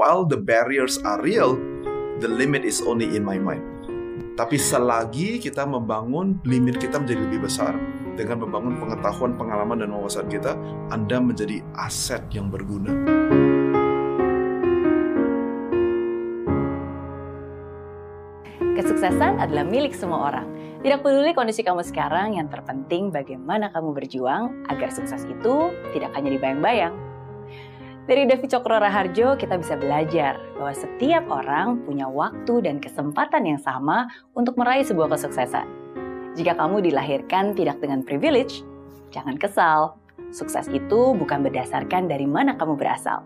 while the barriers are real, the limit is only in my mind. Tapi selagi kita membangun limit kita menjadi lebih besar dengan membangun pengetahuan, pengalaman dan wawasan kita, Anda menjadi aset yang berguna. Kesuksesan adalah milik semua orang. Tidak peduli kondisi kamu sekarang, yang terpenting bagaimana kamu berjuang agar sukses itu tidak hanya dibayang-bayang. Dari Devi Cokro Raharjo, kita bisa belajar bahwa setiap orang punya waktu dan kesempatan yang sama untuk meraih sebuah kesuksesan. Jika kamu dilahirkan tidak dengan privilege, jangan kesal. Sukses itu bukan berdasarkan dari mana kamu berasal.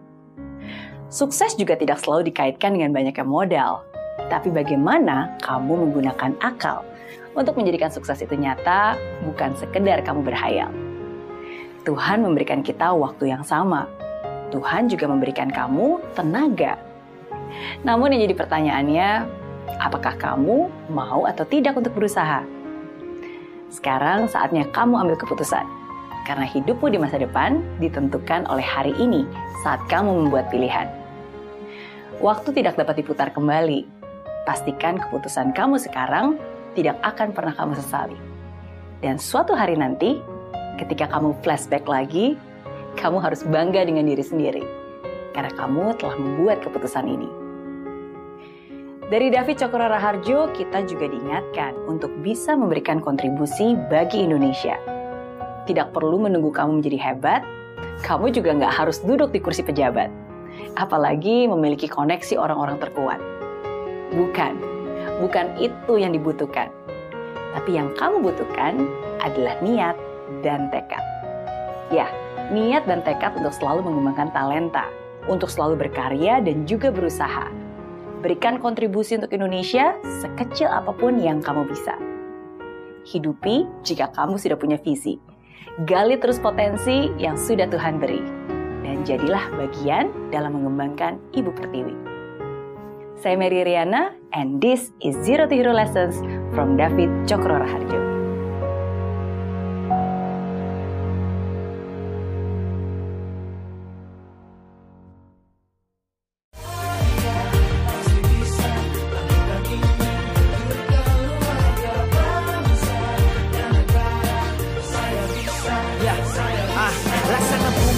Sukses juga tidak selalu dikaitkan dengan banyaknya modal, tapi bagaimana kamu menggunakan akal untuk menjadikan sukses itu nyata, bukan sekedar kamu berhayal. Tuhan memberikan kita waktu yang sama. Tuhan juga memberikan kamu tenaga. Namun yang jadi pertanyaannya, apakah kamu mau atau tidak untuk berusaha? Sekarang saatnya kamu ambil keputusan. Karena hidupmu di masa depan ditentukan oleh hari ini saat kamu membuat pilihan. Waktu tidak dapat diputar kembali, pastikan keputusan kamu sekarang tidak akan pernah kamu sesali. Dan suatu hari nanti, ketika kamu flashback lagi, kamu harus bangga dengan diri sendiri. Karena kamu telah membuat keputusan ini. Dari David Cokro Raharjo, kita juga diingatkan untuk bisa memberikan kontribusi bagi Indonesia. Tidak perlu menunggu kamu menjadi hebat, kamu juga nggak harus duduk di kursi pejabat. Apalagi memiliki koneksi orang-orang terkuat. Bukan, bukan itu yang dibutuhkan. Tapi yang kamu butuhkan adalah niat dan tekad. Ya, niat dan tekad untuk selalu mengembangkan talenta, untuk selalu berkarya dan juga berusaha. Berikan kontribusi untuk Indonesia sekecil apa pun yang kamu bisa. Hidupi jika kamu sudah punya visi. Gali terus potensi yang sudah Tuhan beri. Dan jadilah bagian dalam mengembangkan Ibu Pertiwi. Saya Mary Riana, and this is Zero to Hero Lessons from David Cokro Raharjo.